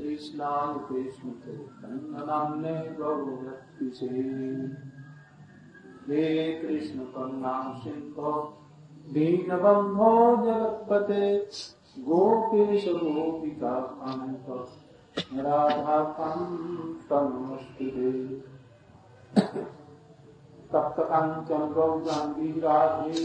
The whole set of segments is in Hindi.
कृष्णाय कृष्ण चैतन्यनाम्ने गौरक्तिसे कृष्ण करुणा सिंहो दीनबन्धो जगत्पते गोपेश गोपिका तप्तकाञ्चन राधे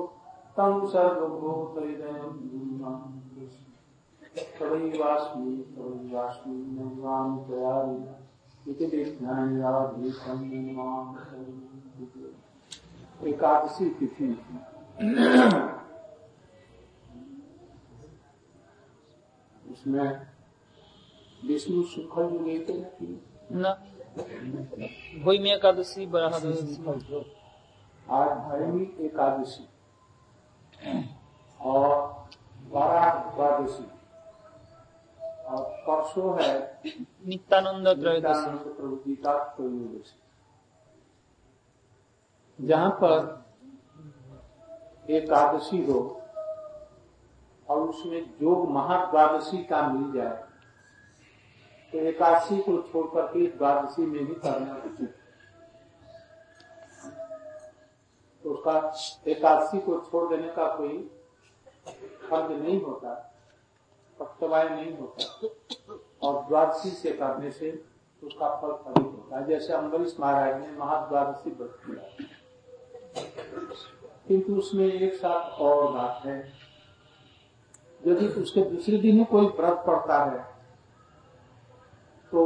तं सर्वभूतहृदयं तवैवास्मि तवैवास्मि नैवामि तयारि। इति विज्ञानयाधीशं एकादशी तिथि। उसमें विष्णु सुखल जो लेते न। एकादशी बराह आज भैमी एकादशी। और बारह द्वादशी। और परसों है नित्यानंद त्रयोदशी। प्रभु जी का त्रयोदशी। जहाँ पर एकादशी हो और उसमें योग महाद्वादशी का मिल जाए तो एकादशी को छोड़कर करके द्वादशी में भी करना उचित तो उसका एकादशी को छोड़ देने का कोई फ़र्ज़ नहीं होता, पक्षवाय नहीं होता। और द्वादशी से करने से उसका फल अधिक होता है। जैसे अम्बरीश महाराज ने महाद्वादशी व्रत किया। किंतु उसमें एक साथ और बात है। यदि उसके दूसरे दिन ही कोई व्रत पड़ता है तो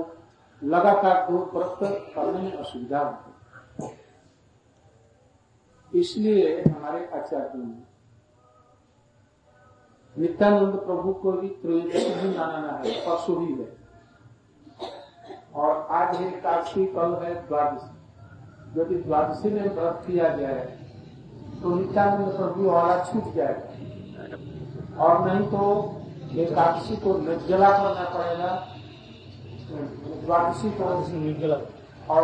लगातार दो व्रत करने में असुविधा होती इसलिए हमारे आचार्य ने नित्यानंद प्रभु को भी त्रयोदशी भी मानाना है परसों ही है। और आज है एकादशी कल है द्वादशी। यदि द्वादशी में व्रत किया जाए तो नित्यानंद प्रभु वाला छूट जाएगा और नहीं तो एकादशी को निर्जला करना पड़ेगा। द्वादशी को निर्जला। और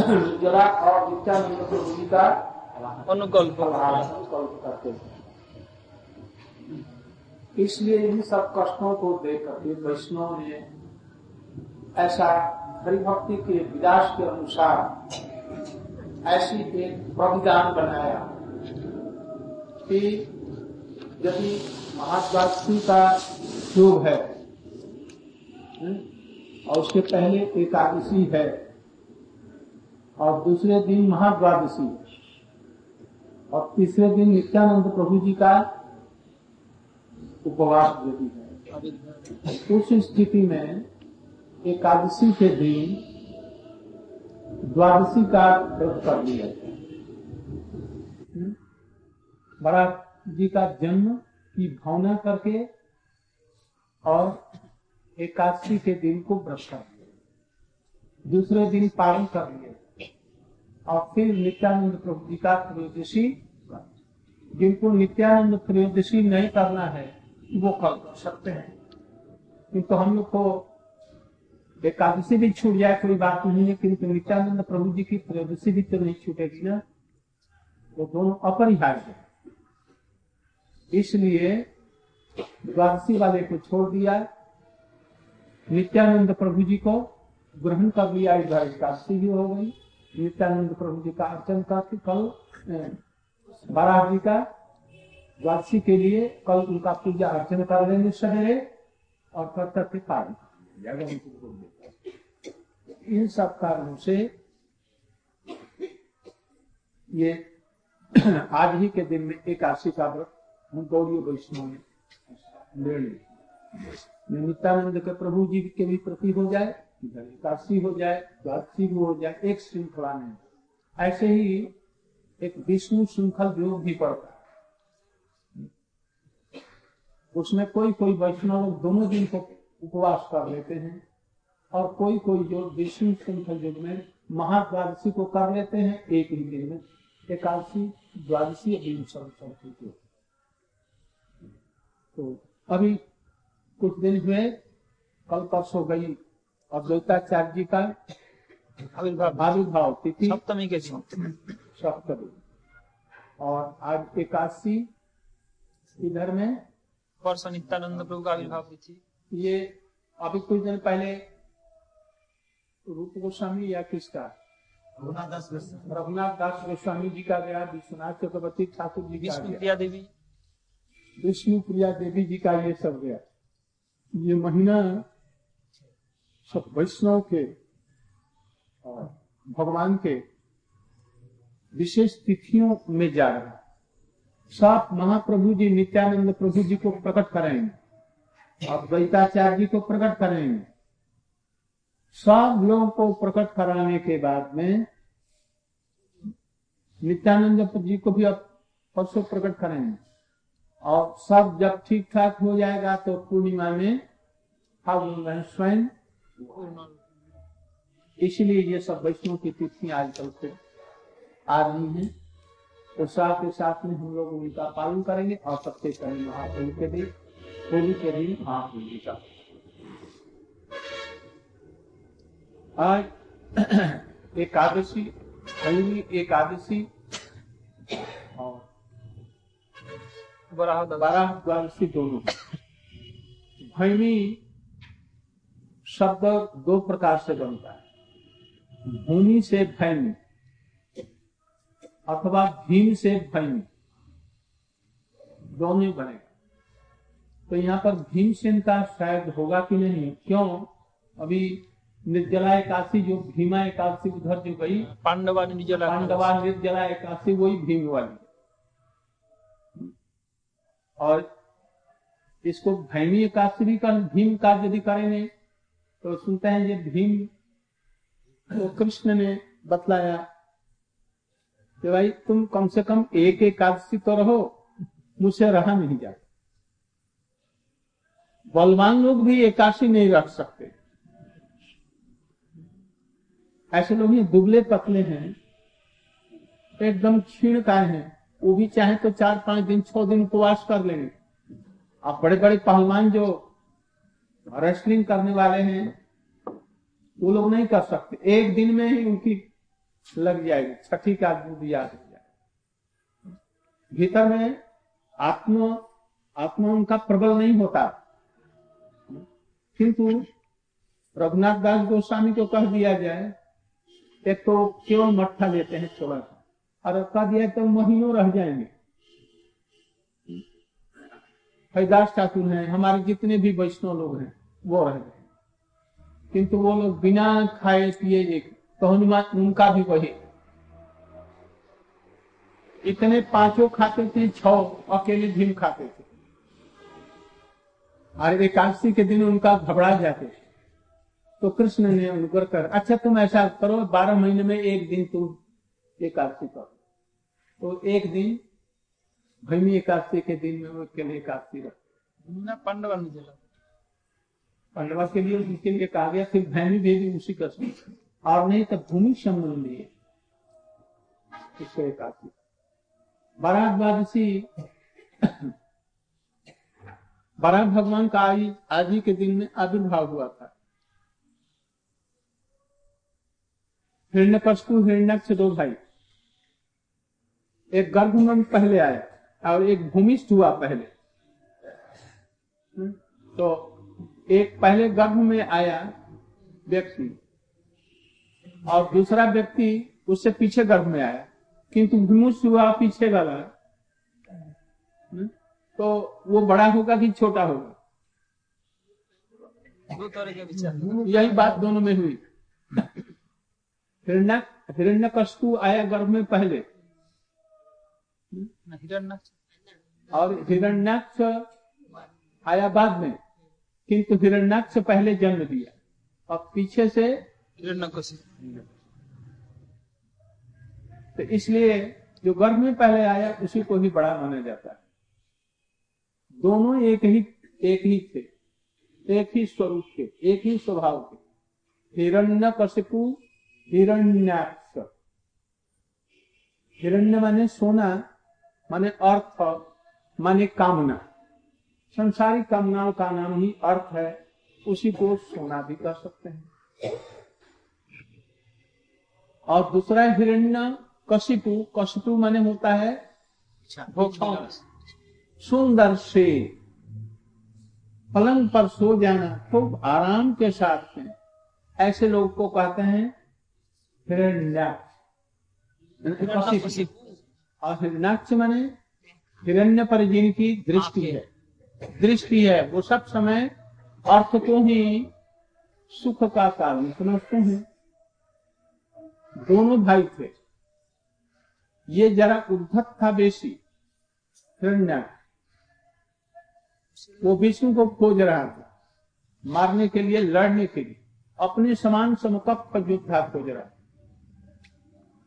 निर्जला और नित्यानंद प्रभु का अनुकल्प। कल्प करते इसलिए इन सब कष्टों को देख करके वैष्णव ने ऐसा हरिभक्ति के विलास के अनुसार ऐसी एक प्रविधान बनाया कि यदि महाद्वादशी का योग है और उसके पहले एकादशी है, और दूसरे दिन महाद्वादशी और तीसरे दिन नित्यानंद प्रभु जी का उपवास यदि है। उस स्थिति में एकादशी के दिन द्वादशी का व्रत कर लिया हम्म? बड़ा जी का जन्म की भावना करके और एकादशी के दिन को व्रत कर लिया। दूसरे दिन पालन कर लिए और फिर नित्यानंद प्रभु जी का त्रयोदशी जिनको नित्यानंद त्रयोदशी नहीं करना है, वो कर सकते हैं। किंतु हम लोग को एकादशी भी छूट जाए, कोई बात नहीं है, किंतु नित्यानंद प्रभु जी की त्रयोदशी भी तो नहीं छूटेगी ना। वो दोनों अपरिहार्य है। इसलिए द्वादशी वाले को छोड़ दिया, नित्यानंद प्रभु जी को ग्रहण कर लिया, इधर एकादशी भी हो गई। नित्यानंद प्रभु जी का अर्चन करके कल बारह जी का द्वादशी के लिए कल उनका पूजा अर्चन कर लेंगे सवेरे और कल तक के पालन इन सब कारणों से ये आज ही के दिन में एकादशी का व्रत हम गौरी वैष्णव ले लें। नित्यानंद के प्रभु जी के भी प्रति हो जाए। इधर एकादशी हो जाए द्वादशी हो जाए, एक श्रृंखला में। ऐसे ही एक विष्णु श्रृंखल योग भी पड़ता है। उसमें कोई कोई वैष्णव लोग दोनों दिन को उपवास कर लेते हैं और कोई कोई जो विष्णु श्रृंखल युग में महाद्वादशी को कर लेते हैं, एक ही दिन में। एकादशी, द्वादशी चौथी तो अभी कुछ दिन हुए, कल परसों गई अद्वैताचार्य जी का आविर्भाव तिथि सप्तमी के दिन। सप्तमी। और आज एकादशी इधर में। परसों नित्यानंद प्रभु का आविर्भाव तिथि ये अभी कुछ दिन पहले रूप गोस्वामी या किसका? रघुनाथ दास गोस्वामी। जी का गया विश्वनाथ चक्रवर्ती ठाकुर जी विष्णु प्रिया देवी। विष्णु प्रिया देवी जी का ये सब गया। ये महीना वैष्णव के और भगवान के विशेष तिथियों में जा रहा है। सब महाप्रभु जी, नित्यानंद प्रभु जी को प्रकट करेंगे और द्वैताचार्य जी को प्रकट करेंगे सब लोगों को प्रकट कराने के बाद में नित्यानंद जी को भी अब परसों प्रकट करेंगे और सब जब ठीक ठाक हो जाएगा तो पूर्णिमा में फागुन स्वयं इसलिए ये सब वैष्णव की तिथि आजकल से आ रही हैं। तो साथ के साथ में हम लोग उनका पालन करेंगे और सबसे पहले महाप्रभु के दिन होली के दिन महाप्रभु का। आज एकादशी पहली एकादशी और बारह द्वादशी। दोनों। भैमी शब्द दो प्रकार से बनता है। भूमि से भैमी अथवा भीम से भैमी दोनों बनेगा। तो यहाँ पर भीमसेन का शायद होगा कि नहीं क्यों? अभी निर्जला एकादशी जो भीमा एकादशी उधर जो गई पांडवा ने निज पांडवा निर्जला एकादशी वही भीम वाली। और इसको भैमी एकादशी भी कर भीम का यदि करेंगे तो सुनते हैं ये भीम कृष्ण ने बतलाया कि भाई तुम कम से कम एक एकादशी तो रहो, मुझसे रहा नहीं जाता। बलवान लोग भी एकादशी नहीं रख सकते। ऐसे लोग ही दुबले पतले हैं, एकदम क्षीण काय हैं, वो भी चाहे तो चार पाँच दिन, छह दिन उपवास कर लेंगे। अब बड़े बड़े पहलवान जो रेसलिंग करने वाले हैं, वो लोग नहीं कर सकते। एक दिन में ही उनकी लग जाएगी, छठी का दूध याद हो जाए भीतर में आत्मा आत्मा उनका प्रबल नहीं होता। किंतु रघुनाथ दास गोस्वामी को कह दिया जाए, एक तो केवल मट्ठा लेते हैं थोड़ा सा। और कह दिया तो महीनों रह जाएँगे। हरिदास ठाकुर हैं, हमारे जितने भी वैष्णव लोग हैं, वो रह गए। किंतु वो लोग बिना खाए पिए एक तो हनुमान, उनका भी वही। इतने पाँचों खाते थे छ अकेले भीम खाते थे। और एकादशी के दिन उनका घबरा जाते थे। तो कृष्ण ने उनको कर अच्छा तुम ऐसा करो, बारह महीने में एक दिन तुम एकादशी करो। तो एक दिन भैमी एकादशी के दिन में वो अकेले एकादशी रखते ना पांडवांनी दिलं पांडवा के लिए उसके लिए कहा गया फिर भैमी भी भी उसी का और नहीं तो भूमि संबंधी इसको एकादशी। बारात द्वादशी बारात भगवान का आज आज ही के दिन में आविर्भाव हुआ था। हिरण्यकशपु हिरण्यक्ष दो भाई। एक गर्भ में पहले आया और एक भूमिष्ठ हुआ पहले। हम्म, तो एक पहले गर्भ में आया व्यक्ति और दूसरा व्यक्ति उससे पीछे गर्भ में आया। किंतु भूमिष्ठ हुआ पीछे वाला हम्म, तो वो बड़ा होगा कि छोटा होगा? यही बात दोनों में हुई। हिरण्य हिरण्य आया गर्भ में पहले। हिरण्याक्ष और हिरण्याक्ष आया बाद में किंतु हिरण्याक्ष पहले जन्म दिया। और पीछे से तो इसलिए जो गर्भ में पहले आया उसी को ही बड़ा माना जाता है। दोनों एक ही एक ही थे एक ही स्वरूप के एक ही स्वभाव के। हिरण्य कशिपु हिरण्याक्ष हिरण्य माने सोना माने अर्थ माने कामना। संसारिक कामनाओं का नाम ही अर्थ है उसी को सोना भी कह सकते हैं। और दूसरा हिरण्य कशिपु कशिपु माने होता है अच्छा सुंदर से पलंग पर सो जाना खूब आराम के साथ में। ऐसे लोग को कहते हैं। हिरण्यकशिपु और हिरण्याक्ष माने हिरण्य पर जिनकी दृष्टि है। दृष्टि है। वो सब समय अर्थ को ही सुख का कारण समझते हैं। दोनों भाई थे। ये जरा उद्धत था बेसी हिरण्य। वो विष्णु को खोज रहा था, मारने के लिए, लड़ने के लिए। अपने समान समकक्ष योद्धा खोज रहा था।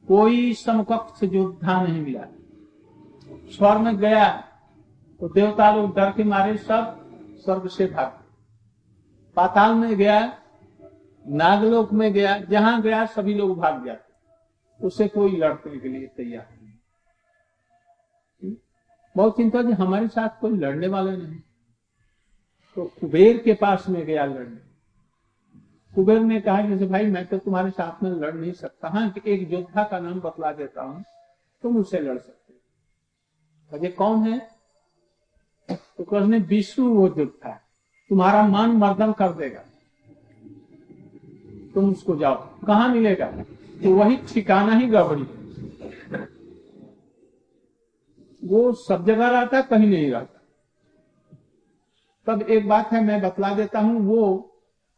कोई समकक्ष योद्धा नहीं मिला। स्वर्ग में गया तो देवता लोग डर के मारे, सब स्वर्ग से भाग। पाताल में गया, नागलोक में गया, जहाँ गया, सभी लोग भाग जाते। उसे कोई लड़ने के लिए तैयार नहीं? बहुत चिंता जी हमारे साथ कोई लड़ने वाला नहीं। तो कुबेर के पास में गया लड़ने। कुबेर ने कहा कि भाई, मैं तो तुम्हारे साथ में लड़ नहीं सकता। हाँ कि एक योद्धा का नाम बतला देता हूँ। तुम उससे लड़ सकते अजय कौन है? तो कृष्ण ने विष्णु वो योद्धा है। तुम्हारा मान मर्दन कर देगा। तुम उसको जाओ। कहा मिलेगा? तो वही ठिकाना ही गड़बड़ी। वो सब जगह रहता कहीं नहीं रहता। तब एक बात है, मैं बतला देता हूँ, वो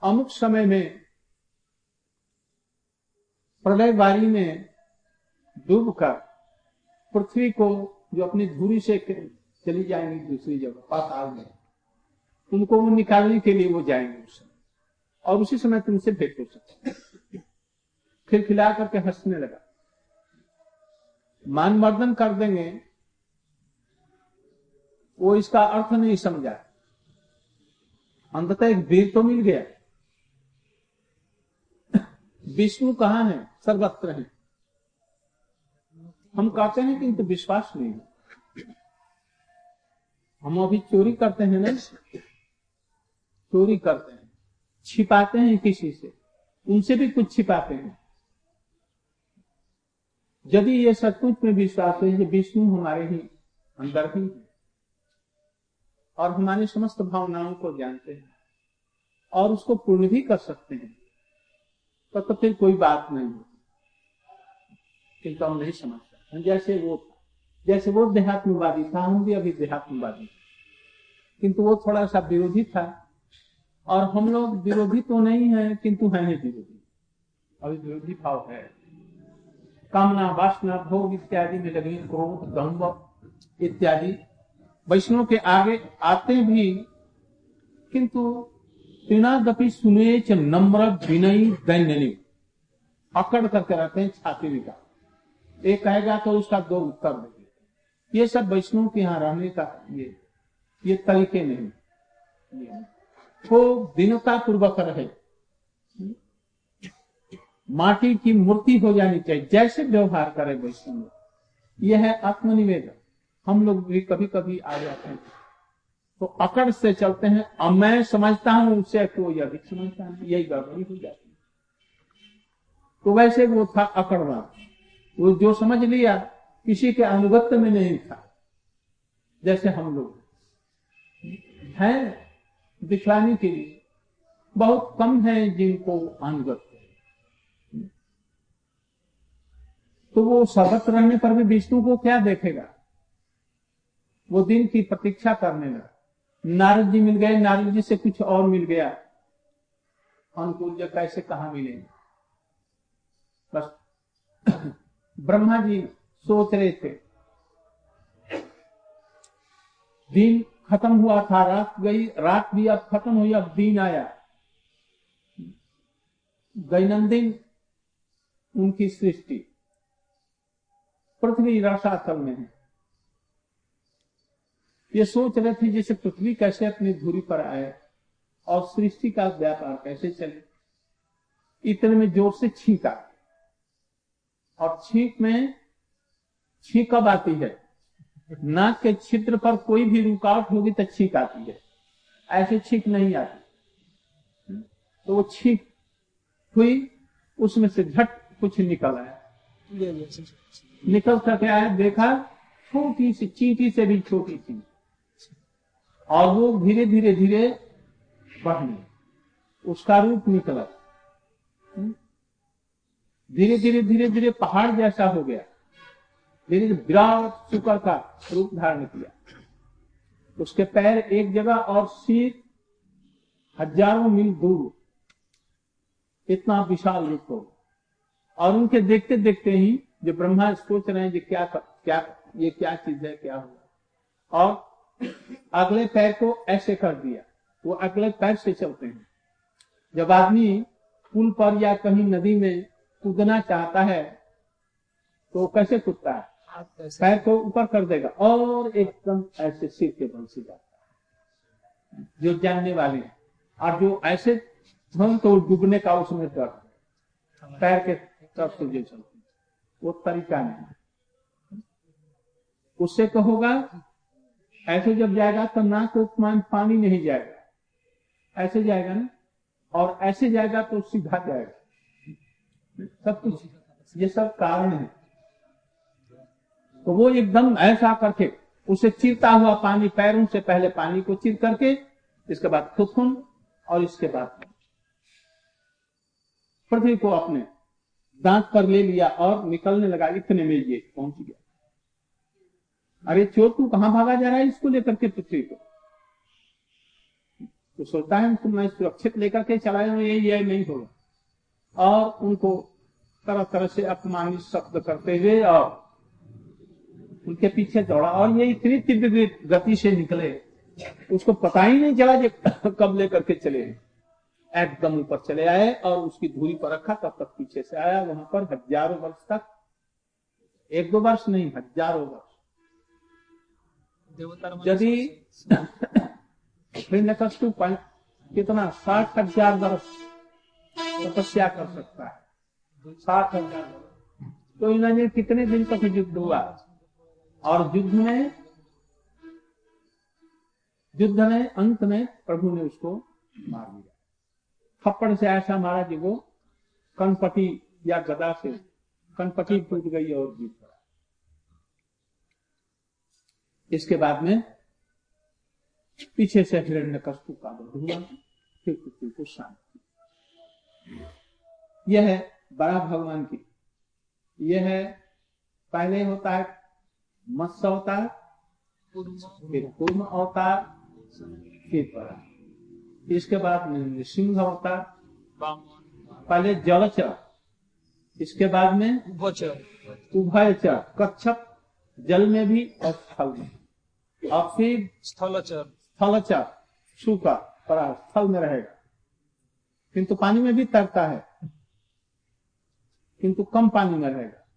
अमुक समय में, प्रलय बारी में डूब कर पृथ्वी को जो अपनी धूरी से चली जाएँगी दूसरी जगह, पाताल में, उनको वो निकालने के लिए वो जाएँगे उस समय। और उसी समय तुमसे भेंट हो सकते फिर खिला करके हंसने लगा। मान मर्दन कर देंगे। वो इसका अर्थ नहीं समझा। अंततः एक वीर तो मिल गया। विष्णु कहाँ है? सर्वत्र है। हम कहते हैं किंतु विश्वास नहीं है। हम अभी चोरी करते हैं ना? चोरी करते हैं। छिपाते हैं किसी से। उनसे भी कुछ छिपाते हैं। यदि ये सचमुच में विश्वास है विष्णु हमारे ही अंदर ही है। और हमारी समस्त भावनाओं को जानते हैं और उसको पूर्ण भी कर सकते हैं। तो, तो फिर कोई बात नहीं किंतु हम नहीं समझ सकते। जैसे वो जैसे वो देहात्मवादी था हम भी अभी देहात्मवादी किंतु वो थोड़ा सा विरोधी था। और हम लोग विरोधी तो नहीं है किंतु है ही विरोधी। अभी विरोधी भाव है। कामना वासना भोग इत्यादि में लगी क्रोध दम्भ इत्यादि। वैष्णव के आगे आते भी किंतु तीनादपि सुने च नम्र विनयी दैन्यनी अकड़ करके रहते हैं छाती निकाल एक कहेगा तो उसका दो उत्तर देंगे ये सब वैष्णव के यहाँ रहने का ये ये तरीके नहीं। वो दीनता पूर्वक रहे। माटी की मूर्ति हो जानी चाहिए, जैसे व्यवहार करे वैष्णव। यह है आत्मनिवेदन। हम लोग भी कभी कभी आ जाते हैं। तो अकड़ से चलते हैं। अब मैं समझता हूँ उससे कोई अधिक समझता है, यही गड़बड़ी हो जाती है। तो वैसे वो था अकड़वान। वो जो समझ लिया, किसी के अनुगत्य में नहीं था। जैसे हम लोग हैं दिखलाने के लिए, बहुत कम है जिनको अनुगत्य। तो वो सर्वत रहने पर भी विष्णु को क्या देखेगा? वो दिन की प्रतीक्षा करने लगा। नारद जी मिल गए, नारद जी से कुछ और मिल गया। अनुकूल जब कैसे कहा मिले? बस। ब्रह्मा जी सोच रहे थे। दिन खत्म हुआ था, रात गई, रात भी अब खत्म हुई, अब दिन आया। दैनंदिन उनकी सृष्टि। पृथ्वी रसातल में है। ये सोच रहे थे जैसे पृथ्वी कैसे अपनी धुरी पर आए और सृष्टि का व्यापार कैसे चले। इतने में ज़ोर से छींका। और छींक में छींक कब आती है। नाक के छिद्र पर कोई भी रुकावट होगी तो छींक आती है। ऐसे छींक नहीं आती। तो वो छींक हुई उसमें से झट कुछ निकल आया। निकल करके आया देखा छोटी सी चींटी से भी छोटी सी। और वो धीरे धीरे धीरे बढ़ने उसका रूप निकला। धीरे धीरे धीरे धीरे पहाड़ जैसा हो गया। धीरे धीरे विराट शुक्र का रूप धारण किया। उसके पैर एक जगह और सिर हज़ारों मील दूर। इतना विशाल रूप हो। और उनके देखते देखते ही जो ब्रह्मा सोच रहे हैं कि क्या क्या ये क्या चीज़ है, क्या हुआ। और अगले पैर को ऐसे कर दिया। वो अगले पैर से चलते हैं। जब आदमी पुल पर या कहीं नदी में कूदना चाहता है तो कैसे कूदता है? पैर को ऊपर कर देगा और एकदम ऐसे सिर के बल से जाता है। जो जानने वाले हैं। और जो ऐसे हम तो डूबने का उसमें डर पैर के तरफ़ से जो चलते वो तरीका नहीं उससे कहोगा ऐसे जब जाएगा तो ना तो पानी नहीं जाएगा। ऐसे जाएगा ना? और ऐसे जाएगा तो सीधा जाएगा। सब कुछ, ये सब कारण है। तो वो एकदम ऐसा करके, उसे चिरता हुआ पानी, पैरों से पहले पानी को चिर करके, इसके बाद थुथुन और इसके बाद पृथ्वी को अपने दांत पर ले लिया और निकलने लगा, इतने में ये पहुँच गया। अरे चोर तू कहाँ भागा जा रहा है इसको लेकर के पृथ्वी को? तो सोचता है, तुम मैं सुरक्षित लेकर के चलाए हुए ये ये नहीं होगा। और उनको तरह तरह से अपमानित शब्द करते हुए और उनके पीछे दौड़ा और ये इतनी तीव्र गति से निकले, उसको पता ही नहीं चला कब लेकर के चले। एकदम ऊपर चले आए और उसकी धूरी पर रखा, तब तक पीछे से आया। वहाँ पर हज़ारों वर्ष तक, एक दो वर्ष नहीं, हज़ारों वर्ष। यदि हिरण्यकशु कितना साठ हज़ार वर्ष तपस्या कर सकता है। साठ हज़ार तो इन्होंने कितने दिन तक युद्ध हुआ? और युद्ध में युद्ध में अंत में प्रभु ने उसको मार दिया। थप्पड़ से ऐसा मारा कि वो कनपटी या गदा से कनपटी टूट गई और जीत पड़ा इसके बाद में पीछे से हिरण्य कस्तु का हुआ फिर पृथ्वी को शांत यह है बड़ा भगवान की। यह है पहले होता है मत्स्य अवतार फिर कुर्म अवतार फिर बड़ा। इसके बाद सिंह अवतार पहले जलचर इसके बाद में उभयचर। कच्छप जल में भी और स्थल में। फिर स्थलचर। स्थलचर सूखा पड़ा स्थल में रहेगा। किंतु पानी में भी तैरता है किंतु कम पानी में रहेगा।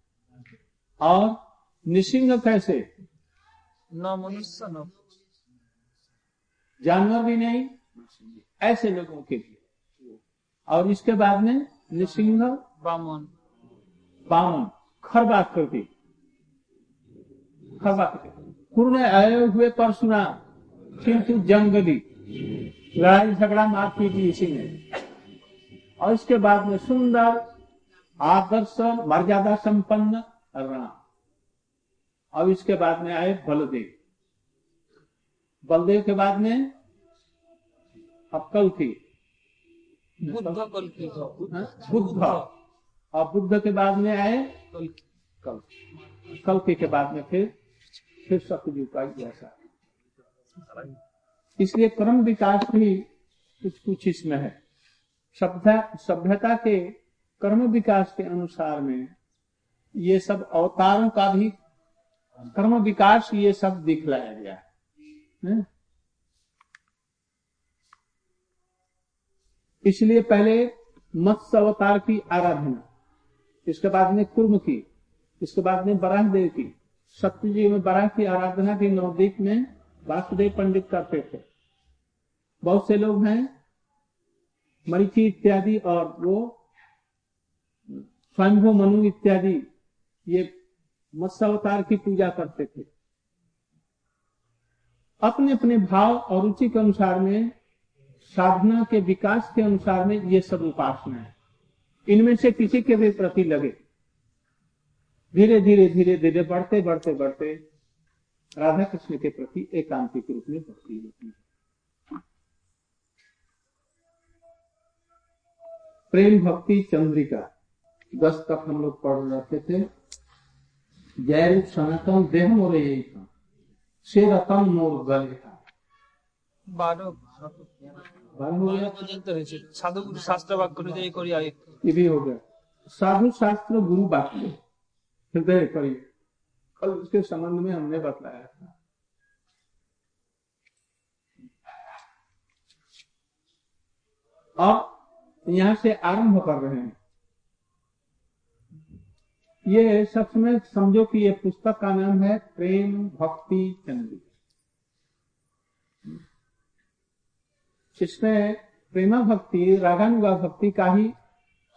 और निसिंग कैसे? न मनुष्य न जानवर भी नहीं ऐसे लोगों के लिए। और इसके बाद में निसिंह बामन। बामन खरबाकृति खरबाकृति पूर्ण आए हुए परशुना किंतु जंगली। लड़ाई झगड़ा मार मारपीट इसी ने और इसके बाद में सुंदर आदर्श मर्यादा संपन्न राम। और इसके बाद में आए बलदेव। बलदेव के बाद में अब कल थी। बुद्ध हाँ? बुद्ध। और बुद्ध के बाद में आए कल कल के बाद में फिर सतयुग का जैसा इसलिए क्रम विकास भी कुछ कुछ इसमें है। सभ्यता सभ्यता के कर्म विकास के अनुसार में ये सब अवतारों का भी कर्म विकास ये सब दिखलाया गया है। इसलिए पहले मत्स्य अवतार की आराधना, इसके बाद में कुर्म की, इसके बाद में बराह देव की सत्यजी में बराह की आराधना भी नवदीप में वासुदेव पंडित करते थे। बहुत से लोग हैं, मरीचि इत्यादि और वो स्वयंभू मनु इत्यादि, ये मत्स्य अवतार की पूजा करते थे। अपने अपने भाव और रुचि के अनुसार में, साधना के विकास के अनुसार में ये सब उपासना है। इनमें से किसी के भी प्रति लगे। धीरे धीरे धीरे धीरे बढ़ते बढ़ते बढ़ते राधा कृष्ण के प्रति एकांतिक रूप में भक्ति होती है। प्रेम भक्ति चंद्रिका दस तक हम लोग पढ़ रखे थे। जय रूप सनातन देह मोर यही था से रतन मोर गले था बारह बारह हो गया? तो साधु शास्त्र वाक्य ये भी हो गया। साधु शास्त्र गुरु वाक्य हृदय करिए कल उसके संबंध में हमने बतलाया था। अब यहाँ से आरंभ कर रहे हैं। ये सब समय समझो कि ये पुस्तक का नाम है प्रेम भक्ति चंद्रिका इसमें प्रेमा भक्ति, रागानुगा भक्ति का ही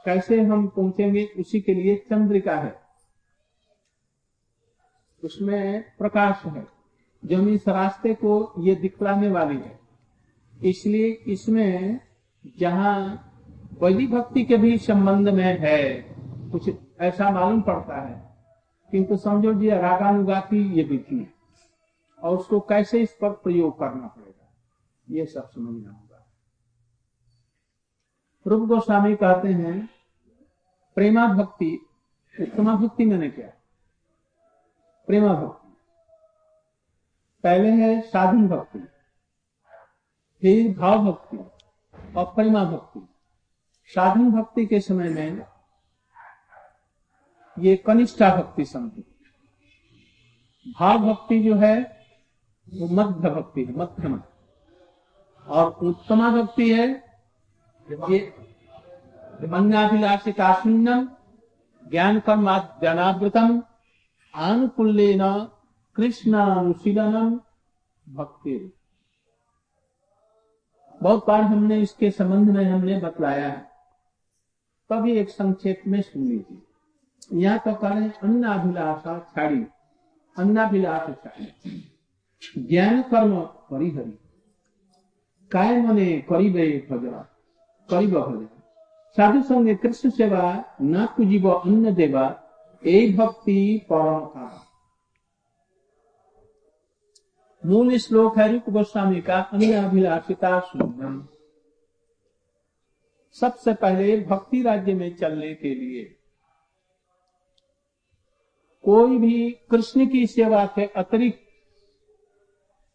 कैसे हम पहुँचेंगे, उसी के लिए चंद्रिका है। उसमें प्रकाश है। जो हम इस रास्ते को ये दिखलाने वाली है। इसलिए इसमें जहाँ वैदिक भक्ति के भी संबंध में है, कुछ ऐसा मालूम पड़ता है। किंतु समझो जी रागानुगा की ये विधि है। और उसको कैसे इस पर प्रयोग करना पड़ेगा, ये सब समझना होगा। रूप गोस्वामी कहते हैं, प्रेमा भक्ति, उत्तमा भक्ति मैंने क्या। प्रेमा भक्ति। पहले है साधन भक्ति, फिर भाव भक्ति और प्रेमा भक्ति। साधन भक्ति के समय में ये कनिष्ठा भक्ति समझो। भाव भक्ति जो है, वो मध्य भक्ति है मध्यम और उत्तमा भक्ति है, ये अन्नाभिलाषिताशून्यम ज्ञान कर्माद्यनावृतम आनुकूल्यन कृष्णानुशीलनम भक्ति। बहुत बार हमने इसके संबंध में हमने बतलाया है। तभी एक संक्षेप में सुन लीजिए। यहाँ तो करें अन्नाभिलाषा छाड़ी अन्नाभिलाष छाड़ी ज्ञान कर्म परिहरी। काय मने करीबे भजन करीब भजन साधु संग कृष्ण सेवा न तुजीव अन्न देवा ए भक्ति परम का मूल श्लोक है, रूप गोस्वामी का अन्य अभिलाषिता सुनम सबसे पहले भक्ति राज्य में चलने के लिए। कोई भी कृष्ण की सेवा के अतिरिक्त,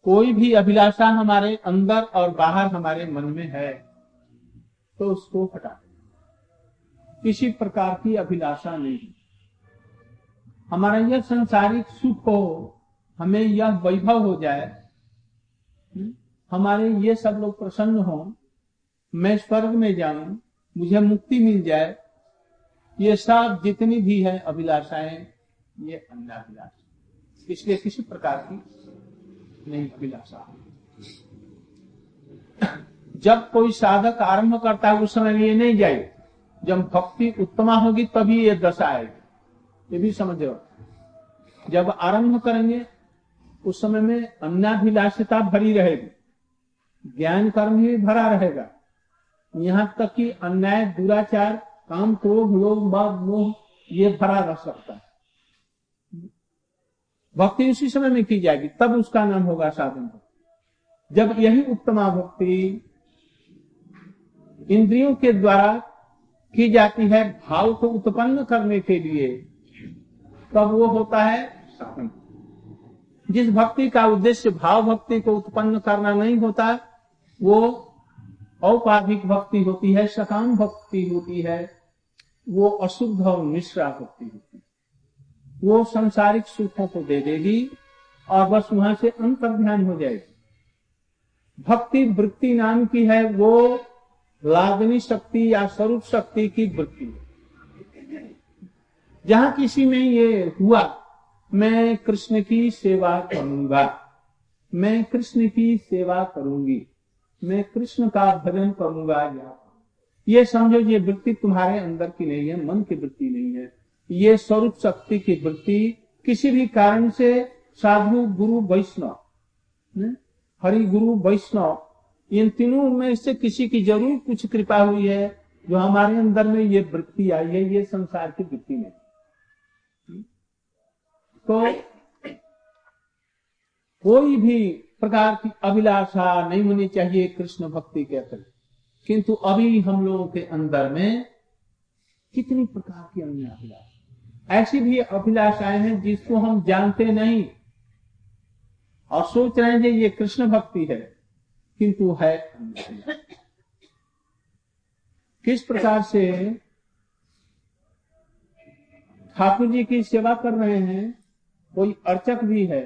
कोई भी अभिलाषा हमारे अंदर और बाहर हमारे मन में है तो उसको हटा किसी प्रकार की अभिलाषा नहीं। हमारा यह संसारिक सुख हो, हमें यह वैभव हो जाए, हमारे ये सब लोग प्रसन्न हो, मैं स्वर्ग में जाऊँ, मुझे मुक्ति मिल जाए, ये सब जितनी भी है अभिलाषाएँ, ये अन्नाभिलाष। इसलिए किसी प्रकार की नहीं अभिलाषा। जब कोई साधक आरंभ करता है, उस समय ये नहीं जाए। जब भक्ति उत्तमा होगी, तभी ये दशा आएगी। ये भी समझ रहो जब आरंभ करेंगे, उस समय में अन्नाभिलाषिता भरी रहेगी। ज्ञान कर्म भी भरा रहेगा। यहाँ तक कि अन्याय, दुराचार, काम क्रोध बाग मोह, ये भरा रह सकता है। भक्ति उसी समय में की जाएगी, तब उसका नाम होगा साधन जब यही उत्तमा भक्ति इंद्रियों के द्वारा की जाती है, भाव को उत्पन्न करने के लिए तब वो होता है? जिस भक्ति का उद्देश्य भाव भक्ति को उत्पन्न करना नहीं होता, वो औपाधिक भक्ति होती है, सकाम भक्ति होती है, वो अशुद्ध और मिश्रा भक्ति होती है। वो संसारिक सुखों को दे देगी और बस वहाँ से अंतर ध्यान हो जाएगी। भक्ति वृत्ति नाम की है, वो लागनी शक्ति या स्वरूप शक्ति की वृत्ति जहाँ किसी में ये हुआ, मैं कृष्ण की सेवा करूँगा। मैं कृष्ण की सेवा करूँगी। मैं कृष्ण का भजन करूँगा या ये समझो, ये वृत्ति तुम्हारे अंदर की नहीं है, मन की वृत्ति नहीं है। ये स्वरूप शक्ति की वृत्ति किसी भी कारण से साधु, गुरु, वैष्णव हरि, गुरु, वैष्णव, इन तीनों में से किसी की ज़रूर कुछ कृपा हुई है जो हमारे अंदर में ये वृत्ति आई है, ये संसार की वृत्ति नहीं। तो कोई भी प्रकार की अभिलाषा नहीं होनी चाहिए कृष्ण भक्ति के अतिरिक्त किंतु अभी हम लोगों के अंदर में कितनी प्रकार की अन्य अभिलाषा। ऐसी भी अभिलाषाएँ हैं जिसको हम जानते नहीं और सोच रहे हैं ये कृष्ण भक्ति है, किंतु है किस प्रकार से ठाकुर जी की सेवा कर रहे हैं कोई अर्चक भी है,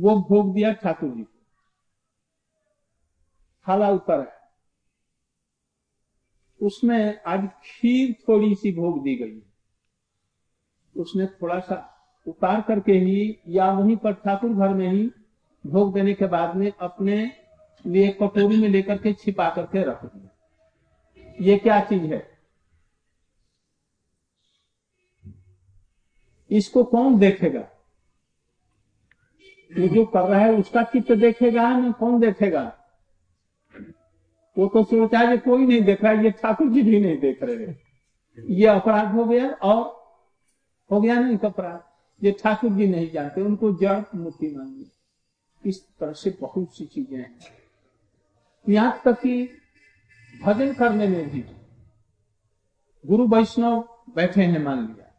वो भोग दिया ठाकुर जी को। थाला ऊपर है। उसमें आज खीर थोड़ी सी भोग दी गई उसने थोड़ा सा उतार करके ही या वहीं पर ठाकुर घर में ही भोग देने के बाद में अपने लिए कटोरी में लेकर के छिपा करके रख दिया। ये क्या चीज़ है? इसको कौन देखेगा? वो जो कर रहा है उसका चित्त देखेगा ना? कौन देखेगा? वो तो सोचा कि कोई नहीं देख रहा है, ये ठाकुर जी भी नहीं देख रहे ये अपराध हो गया और हो गया नहीं अपराध। ये ठाकुर जी नहीं जानते, उनको जड़ मूर्ति मानिए इस तरह से बहुत सी चीज़ें हैं। यहाँ तक कि भजन करने में भी गुरु वैष्णव बैठे हैं मान लिया।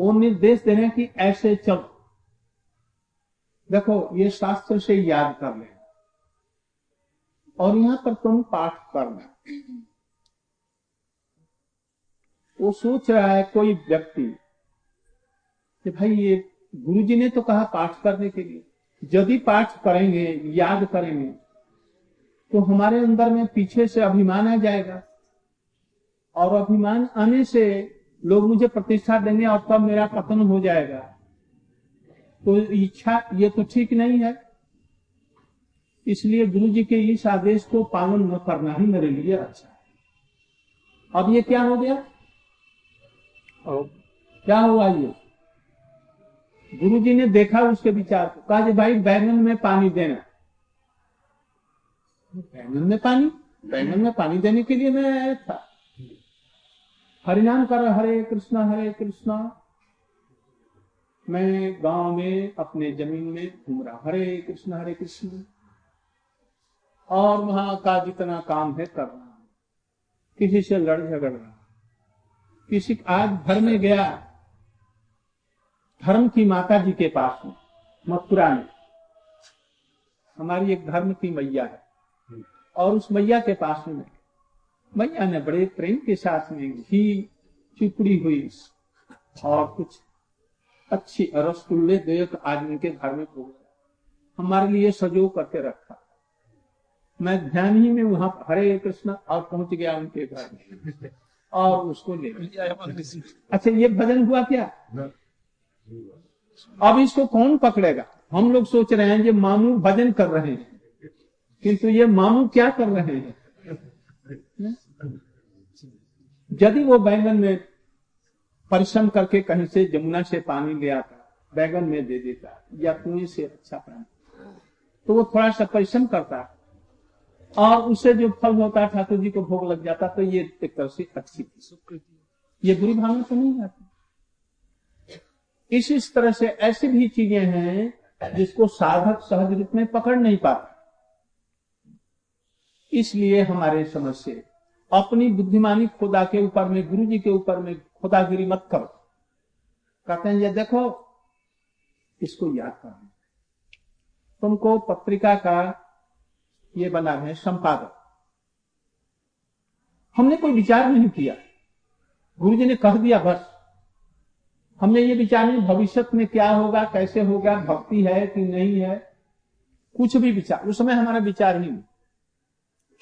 वो निर्देश दे रहे हैं कि ऐसे चलो। देखो, ये शास्त्र से याद कर लेना और यहाँ पर तुम पाठ करना। वो सोच रहा है कोई व्यक्ति कि भाई, ये गुरु जी ने तो कहा पाठ करने के लिए। यदि पाठ करेंगे, याद करेंगे तो हमारे अंदर में पीछे से अभिमान आ जाएगा। और अभिमान आने से लोग मुझे प्रतिष्ठा देंगे और तब मेरा पतन हो जाएगा। तो इच्छा ये तो ठीक नहीं है। इसलिए गुरु जी के इस आदेश को पालन न करना ही मेरे लिए अच्छा है। अब ये क्या हो गया? और क्या हुआ ये? गुरु जी ने देखा उसके विचार को कहा भाई बैगन में पानी देना। बैगन में पानी? बैगन में पानी देने के लिए मैं आया था। हरिनाम कर, हरे कृष्णा हरे कृष्णा। मैं गाँव में अपने ज़मीन में घूम रहा, हरे कृष्ण हरे कृष्ण। और वहाँ का जितना काम है करना। किसी से लड़ झगड़ रहा किसी आज घर में गया, धर्म की माता जी के पास में मथुरा में। हमारी एक धर्म की मैया है। और उस मैया के पास में मैया ने बड़े प्रेम के साथ में घी चुपड़ी हुई और कुछ अच्छी रसगुल्ले दो आदमी के घर में पहुँचा। हमारे लिए सजो करके रखा। मैं ध्यान ही में वहाँ हरे कृष्ण और पहुँच गया उनके घर में। और उसको ले। अच्छा ये भजन हुआ क्या? अब इसको कौन पकड़ेगा? हम लोग सोच रहे हैं ये मामू भजन कर रहे हैं। किंतु ये मामू क्या कर रहे हैं? यदि वो बैंगन में परिश्रम करके कहीं से जमुना से पानी ले आता बैगन में दे देता या कुएँ से अच्छा पानी तो वो थोड़ा सा परिश्रम करता। और उससे जो फल होता ठाकुर जी को भोग लग जाता तो ये एक तरह से अच्छी ये बुरी भावना तो नहीं आती। इस इस तरह से ऐसी भी चीज़ें हैं जिसको साधक सहज रूप में पकड़ नहीं पाता। इसलिए हमारे समझ से अपनी बुद्धिमानी खुदा के ऊपर में गुरु जी के ऊपर में खुदागिरी मत करो। कहते हैं, ये देखो, इसको याद करना तुमको पत्रिका का ये बना है संपादक। हमने कोई विचार नहीं किया। गुरु जी ने कह दिया, बस। हमने ये विचार नहीं, भविष्य में क्या होगा, कैसे होगा, भक्ति है कि नहीं है? कुछ भी विचार, उस समय हमारा विचार ही नहीं।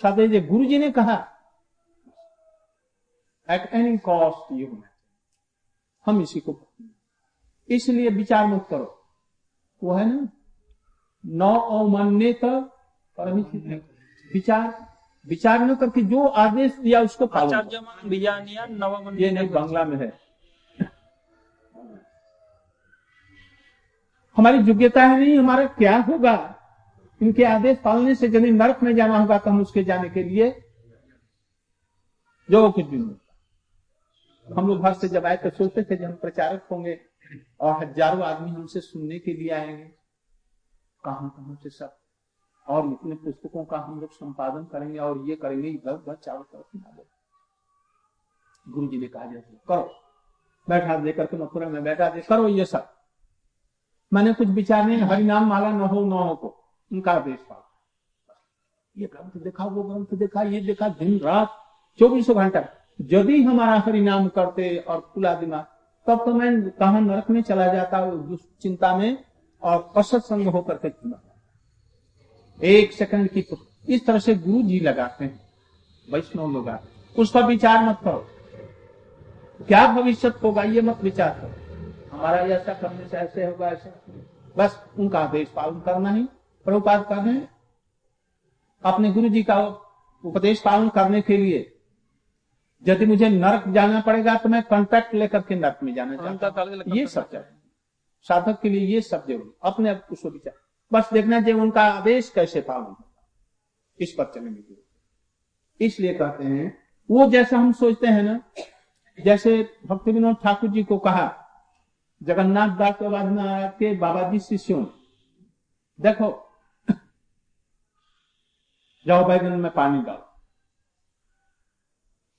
साथ गुरु जी ने कहा एट एनी कॉस्ट ये होना चाहिए हम इसी को इसलिए विचार मत करो। वो है ना? नौ अवमान्य परमित। विचार विचार न करके जो आदेश दिया उसको ये नहीं बांग्ला में है। हमारी योग्यता है नहीं हमारा क्या होगा? इनके आदेश पालने से यदि नरक में जाना होगा तो हम उसके जाने के लिए। जो कुछ भी हम लोग घर से जब आए तो सोचते थे हम प्रचारक होंगे और हज़ारों आदमी हमसे सुनने के लिए आएँगे कहाँ कहाँ से सब? और इतने पुस्तकों का हम लोग संपादन करेंगे और ये करेंगे इधर उधर चारों तरफ़ गुरु जी ने कहा, जैसे करो। बैठा दे करके मथुरा में बैठा दे करो ये सब। मैंने कुछ विचार नहीं, हरि नाम माला न हो न हो को। उनका आदेश पाओ। ये ग्रंथ देखा, वो ग्रंथ देखा, ये देखा, दिन रात, चौबीसों घंटा। यदि हमारा हरि नाम करते और खुला दिमाग, तब तो मैं कहा नरक में चला जाता चिंता में और असत संग होकर के एक सेकंड की तो इस तरह से गुरु जी लगाते हैं, वैष्णव लोग उस पर विचार मत करो। क्या भविष्य होगा ये मत विचार करो। हमारा ऐसा करने से ऐसे होगा, ऐसा बस उनका आदेश पालन करना ही प्रभुपाद कर रहे अपने गुरु जी का उपदेश पालन करने के लिए यदि मुझे नरक जाना पड़ेगा तो मैं कॉन्ट्रैक्ट लेकर के नरक में जाना चाहता हूँ। ये सब चाहिए साधक के लिए ये सब ज़रूरी अपने आप उसको विचार। बस देखना चाहिए उनका आदेश कैसे पालन होगा इस पर चलने की इसलिए कहते हैं वो जैसा हम सोचते हैं ना जैसे भक्ति विनोद ठाकुर जी को कहा जगन्नाथ दास प्रभात महाराज के बाबा जी शिष्यों देखो जाओ बैगन में पानी डालो।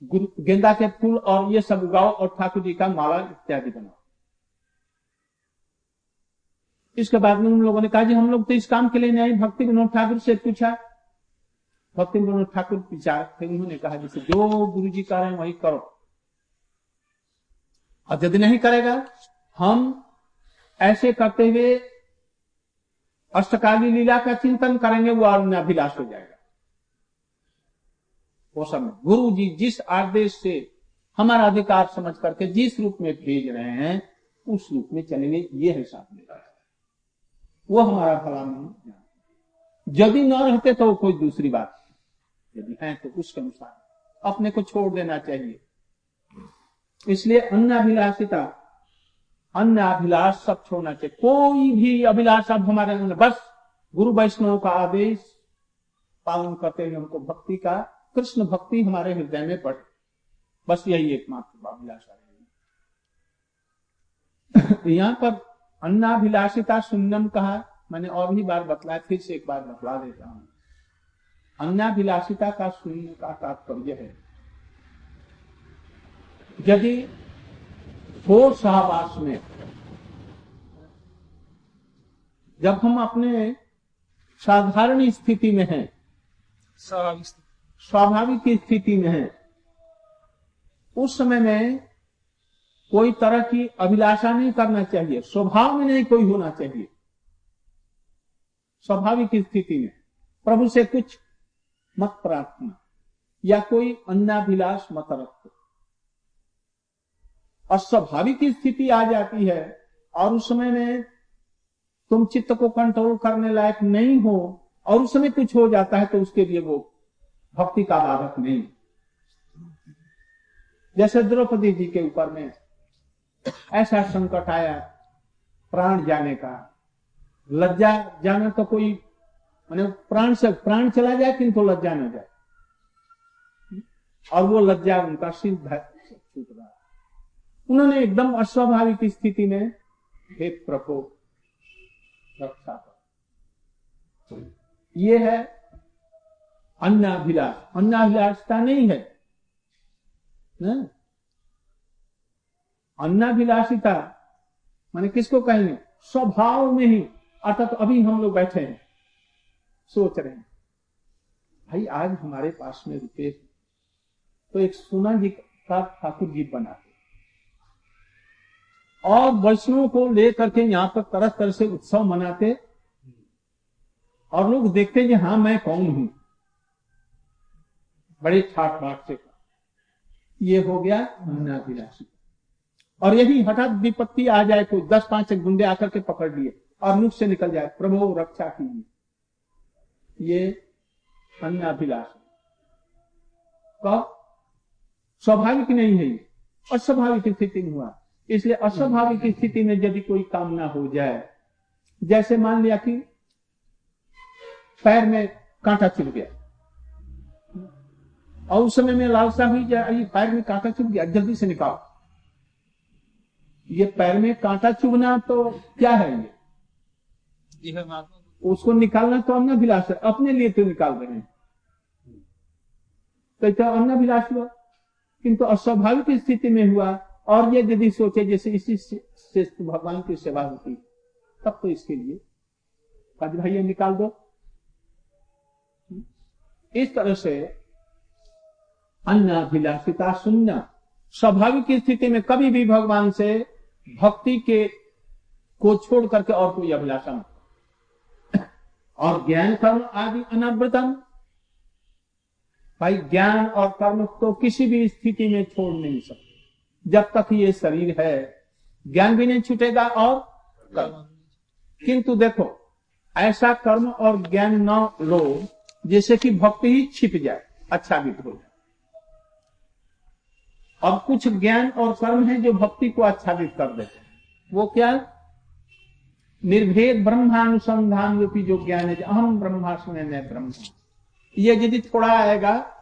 गेंदा के फूल और ये सब उगाओ और ठाकुर जी का माला इत्यादि बनाओ। इसके बाद में उन लोगों ने कहा, जी, हम लोग तो इस काम के लिए नहीं भक्ति विनोद ठाकुर से पूछा। भक्ति विनोद ठाकुर विचार थे। उन्होंने कहा, जैसे जो गुरु जी कह रहे हैं, वही करो। और यदि नहीं करेगा, हम ऐसे करते हुए अष्टकाली लीला का चिंतन करेंगे, वो अभिलाष हो जाएगा। वो समय गुरु जी जिस आदेश से हमारा अधिकार समझ करके जिस रूप में भेज रहे हैं, उस रूप में चलेंगे, ये है में। वो हमारा भला नहीं यदि न रहते तो कोई दूसरी बात। यदि है तो उसके अनुसार। अपने को छोड़ देना चाहिए। इसलिए अन्य अभिलाषिता अन्य अभिलाष सब छोड़ना चाहिए। कोई भी अभिलाष अब हमारे बस गुरु वैष्णव का आदेश पालन करते हुए हमको भक्ति का कृष्ण भक्ति हमारे हृदय में पड़े बस यही एकमात्र अभिलाषा है। यहाँ पर अन्नाभिलाषिता शून्यम कहा, मैंने और भी बार बतलाया फिर से एक बार बतला देता हूँ। अन्नाभिलाषिता का शून्य का तात्पर्य है, यदि घोर सहवास में, जब हम अपने साधारण स्थिति में हैं स्वाभाविक स्थिति। में है। उस समय में कोई तरह की अभिलाषा नहीं करना चाहिए। स्वभाव में नहीं कोई होना चाहिए। स्वाभाविक स्थिति में। प्रभु से कुछ मत प्रार्थना या कोई अन्नाभिलाष मत रखो। अस्वाभाविक स्थिति आ जाती है और उस समय में तुम चित्त को कंट्रोल करने लायक नहीं हो और उस समय कुछ हो जाता है तो उसके लिए वो भक्ति का बाधक नहीं। जैसे द्रौपदी जी के ऊपर में ऐसा संकट आया, प्राण जाने का। लज्जा जाना तो कोई, मैंने प्राण से, प्राण चला जाए किंतु लज्जा न जाए। और वो लज्जा उनका सिद्ध छूट रहा उन्होंने एकदम अस्वाभाविक स्थिति में, हे प्रभु, रक्षा ये है अन्नाभिलाष अन्नाभिलाषता नहीं है? अन्नाभिलाषिता माने किसको कहेंगे? स्वभाव में ही। अर्थात अभी हम लोग बैठे हैं। सोच रहे हैं। भाई, आज हमारे पास में रुपये तो एक सोना जी का ठाकुर जी बनाते और वैष्णव को लेकर के यहाँ पर तरह तरह से उत्सव मनाते और लोग देखते कि हाँ मैं कौन हूँ? बड़े ठाट बाट से ये हो गया अन्नाभिलाषी और यही हठात विपत्ति आ जाए तो दस पाँच एक गुंडे आकर के पकड़ लिए और मुख से निकल जाए, प्रभु रक्षा कीजिए। ये कब स्वाभाविक नहीं है अस्वाभाविक स्थिति में हुआ। इसलिए अस्वाभाविक स्थिति में यदि कोई कामना हो जाए, जैसे मान लिया कि पैर में कांटा चुभ गया और उस समय में लालसा हुई जाए पैर में कांटा चुभ गया जल्दी से निकालो। ये पैर में कांटा चुभना तो क्या है ये? है उसको निकालना तो अन्नाभिलाष है अपने लिए तो निकाल रहे हैं। तो इतना अन्नाभिलाष हुआ। किंतु अस्वाभाविक स्थिति में हुआ और ये यदि सोचे जैसे इसी से, भगवान की सेवा होती तब तो इसके लिए। भाई निकाल दो। इस तरह से अन्नाभिलाषिता शून्य। स्वाभाविक स्थिति में कभी भी भगवान से भक्ति के, को छोड़ करके और कोई अभिलाषा मत और ज्ञान, कर्म आदि अनावृतम। भाई, ज्ञान और कर्म तो किसी भी स्थिति में छोड़ नहीं सकते। जब तक ये शरीर है, ज्ञान भी नहीं छूटेगा और कर्म। किंतु देखो, ऐसा कर्म और ज्ञान न लो, जैसे कि भक्ति ही छिप जाए अच्छा भी हो जाए। अब कुछ ज्ञान और कर्म है जो भक्ति को आच्छादित कर देते हैं। वो क्या? निर्भेद ब्रह्मानुसंधान रूपी जो ज्ञान है अहम ब्रह्मास्मि ब्रह्म। ये यदि थोड़ा आएगा